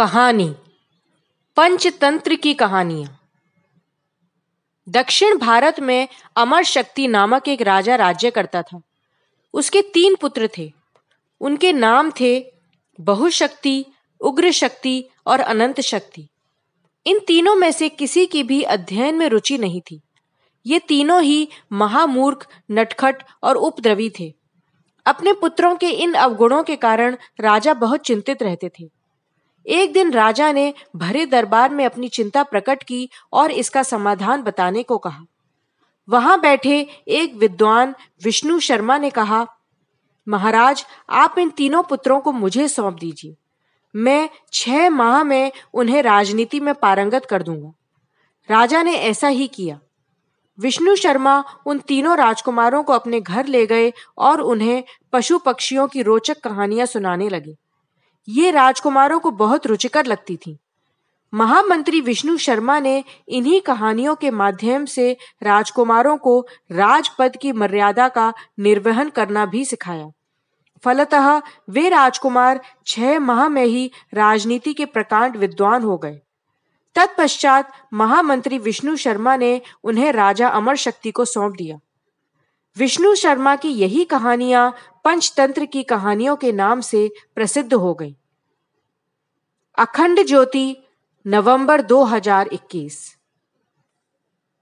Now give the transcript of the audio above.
कहानी, पंचतंत्र की कहानियाँ। दक्षिण भारत में अमर शक्ति नामक एक राजा राज्य करता था। उसके तीन पुत्र थे। उनके नाम थे बहुशक्ति उग्र शक्ति और अनंत शक्ति। इन तीनों में से किसी की भी अध्ययन में रुचि नहीं थी। ये तीनों ही महामूर्ख, नटखट और उपद्रवी थे। अपने पुत्रों के इन अवगुणों के कारण राजा बहुत चिंतित रहते थे। एक दिन राजा ने भरे दरबार में अपनी चिंता प्रकट की और इसका समाधान बताने को कहा। वहाँ बैठे एक विद्वान विष्णु शर्मा ने कहा, महाराज, आप इन तीनों पुत्रों को मुझे सौंप दीजिए। मैं छह माह में उन्हें राजनीति में पारंगत कर दूँगा। राजा ने ऐसा ही किया। विष्णु शर्मा उन तीनों राजकुमारों को अपने घर ले गए और उन्हें पशु पक्षियों की रोचक कहानियाँ सुनाने लगे। ये राजकुमारों को बहुत रुचिकर लगती थी। महामंत्री विष्णु शर्मा ने इन्हीं कहानियों के माध्यम से राजकुमारों को राजपद की मर्यादा का निर्वहन करना भी सिखाया। फलतः वे राजकुमार छह माह में ही राजनीति के प्रकांड विद्वान हो गए। तत्पश्चात महामंत्री विष्णु शर्मा ने उन्हें राजा अमर शक्ति को सौंप दिया। विष्णु शर्मा की यही कहानियाँ पंचतंत्र की कहानियों के नाम से प्रसिद्ध हो गईं। अखंड ज्योति नवंबर 2021